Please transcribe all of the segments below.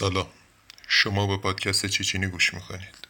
سلام. شما به پادکست چیچینی گوش می‌کنید.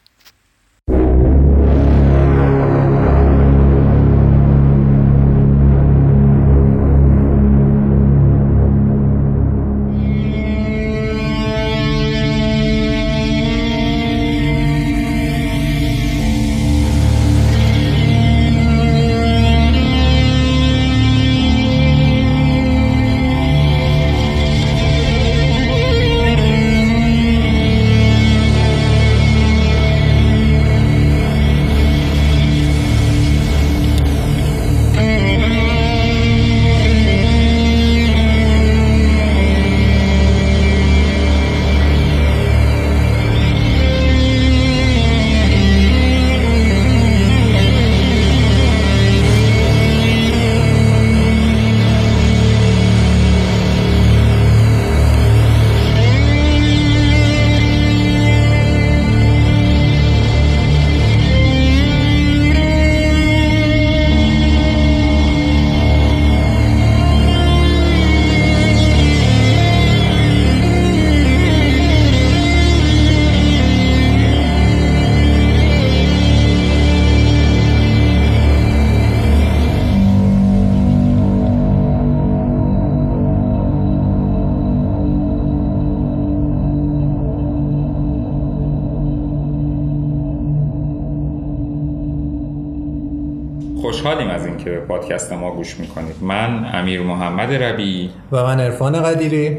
خوشحالیم از اینکه به پادکست ما گوش می‌کنید. من امیر محمد ربی و من عرفان قدیری.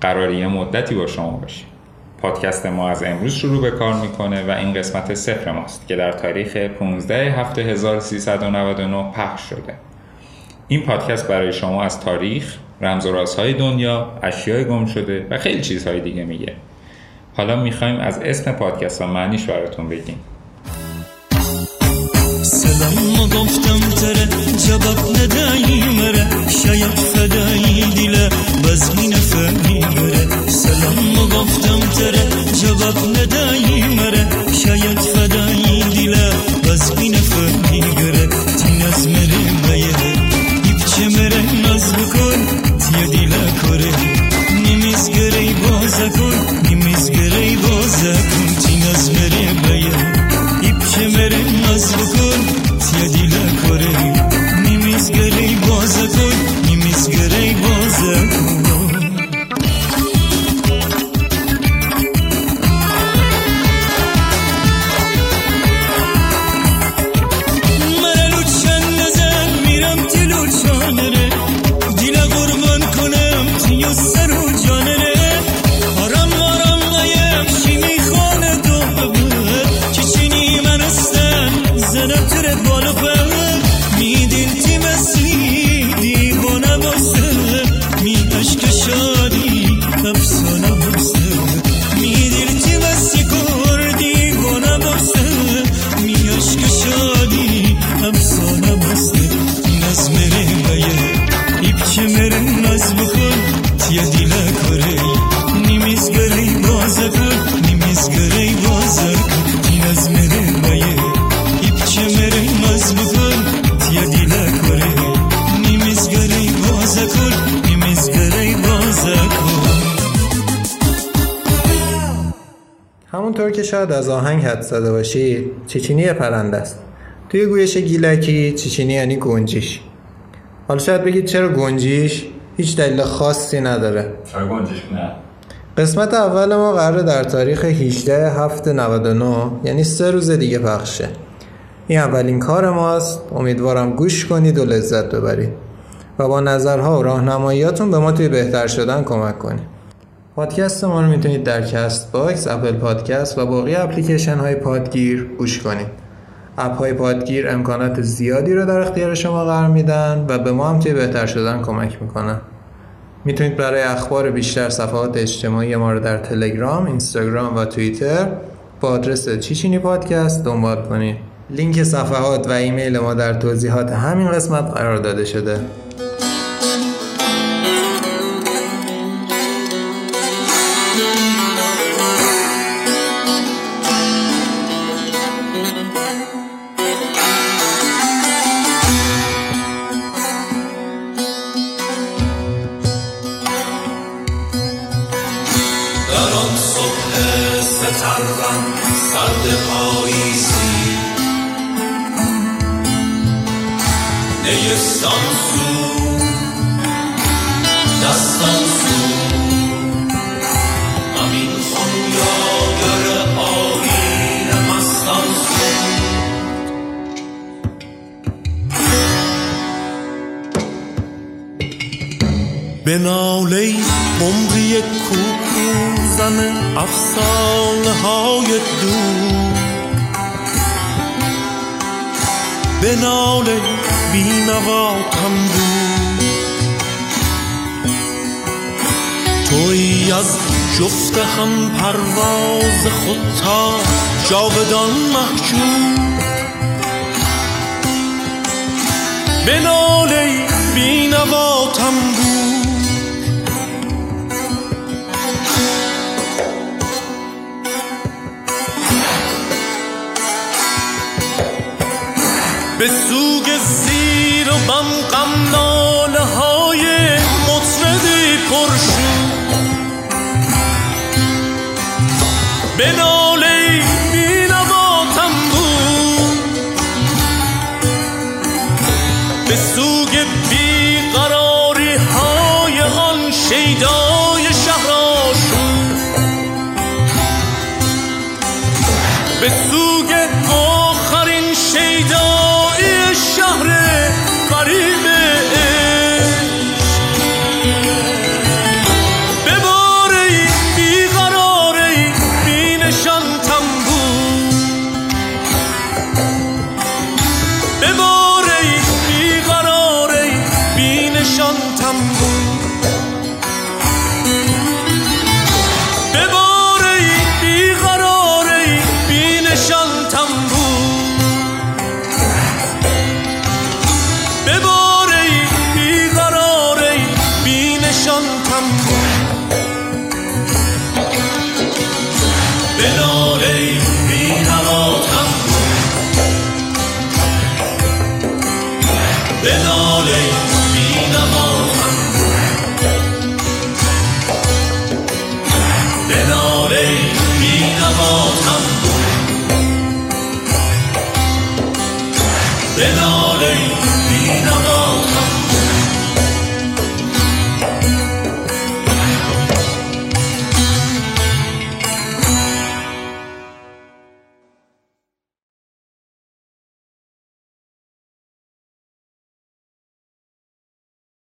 قراری یه مدتی با شما باشیم. پادکست ما از امروز شروع به کار می‌کنه و این قسمت صفر ماست که در تاریخ 15 هفته 1399 پخش شده. این پادکست برای شما از تاریخ، رمز و رازهای دنیا، اشیای گم شده و خیلی چیزهای دیگه میگه. حالا می‌خوایم از اسم پادکست ها معنیش براتون بگیم. سلام گفتم تره جواب دين تمثلين همونطور که شاید از آهنگ حد زده باشید چیچینی پرنده است. توی گویش گیلکی چیچینی یعنی گنجیش. حالا شاید بگید چرا گنجیش؟ هیچ دلیل خاصی نداره. چرا گنجش نه. قسمت اول ما قراره در تاریخ 18 هفته 99 یعنی سه روز دیگه پخشه. این اولین کار ماست. امیدوارم گوش کنید و لذت ببرید. و با نظرها و راهنماییاتون به ما توی بهتر شدن کمک کنید. پادکست ما رو می‌تونید در Castbox، Apple Podcast و باقی اپلیکیشن های پادگیر گوش کنید اپ های پادگیر امکانات زیادی رو در اختیار شما قرار میدن و به ما هم توی بهتر شدن کمک می‌کنن می‌تونید برای اخبار بیشتر صفحات اجتماعی ما رو در تلگرام، اینستاگرام و توییتر با آدرس چیچینی پادکست دنبال کنید. لینک صفحات و ایمیل ما در توضیحات همین قسمت قرار داده شده. Sarvan Sad Oisi Ne yasansu Yasansu به ناله عمقی کوکو زن افسانه های دور. به ناله بینواتم دور. توی از جفت هم پرواز خود تا جاودان محجوب. به ناله به سوگ زیر و بم ایشان تنبور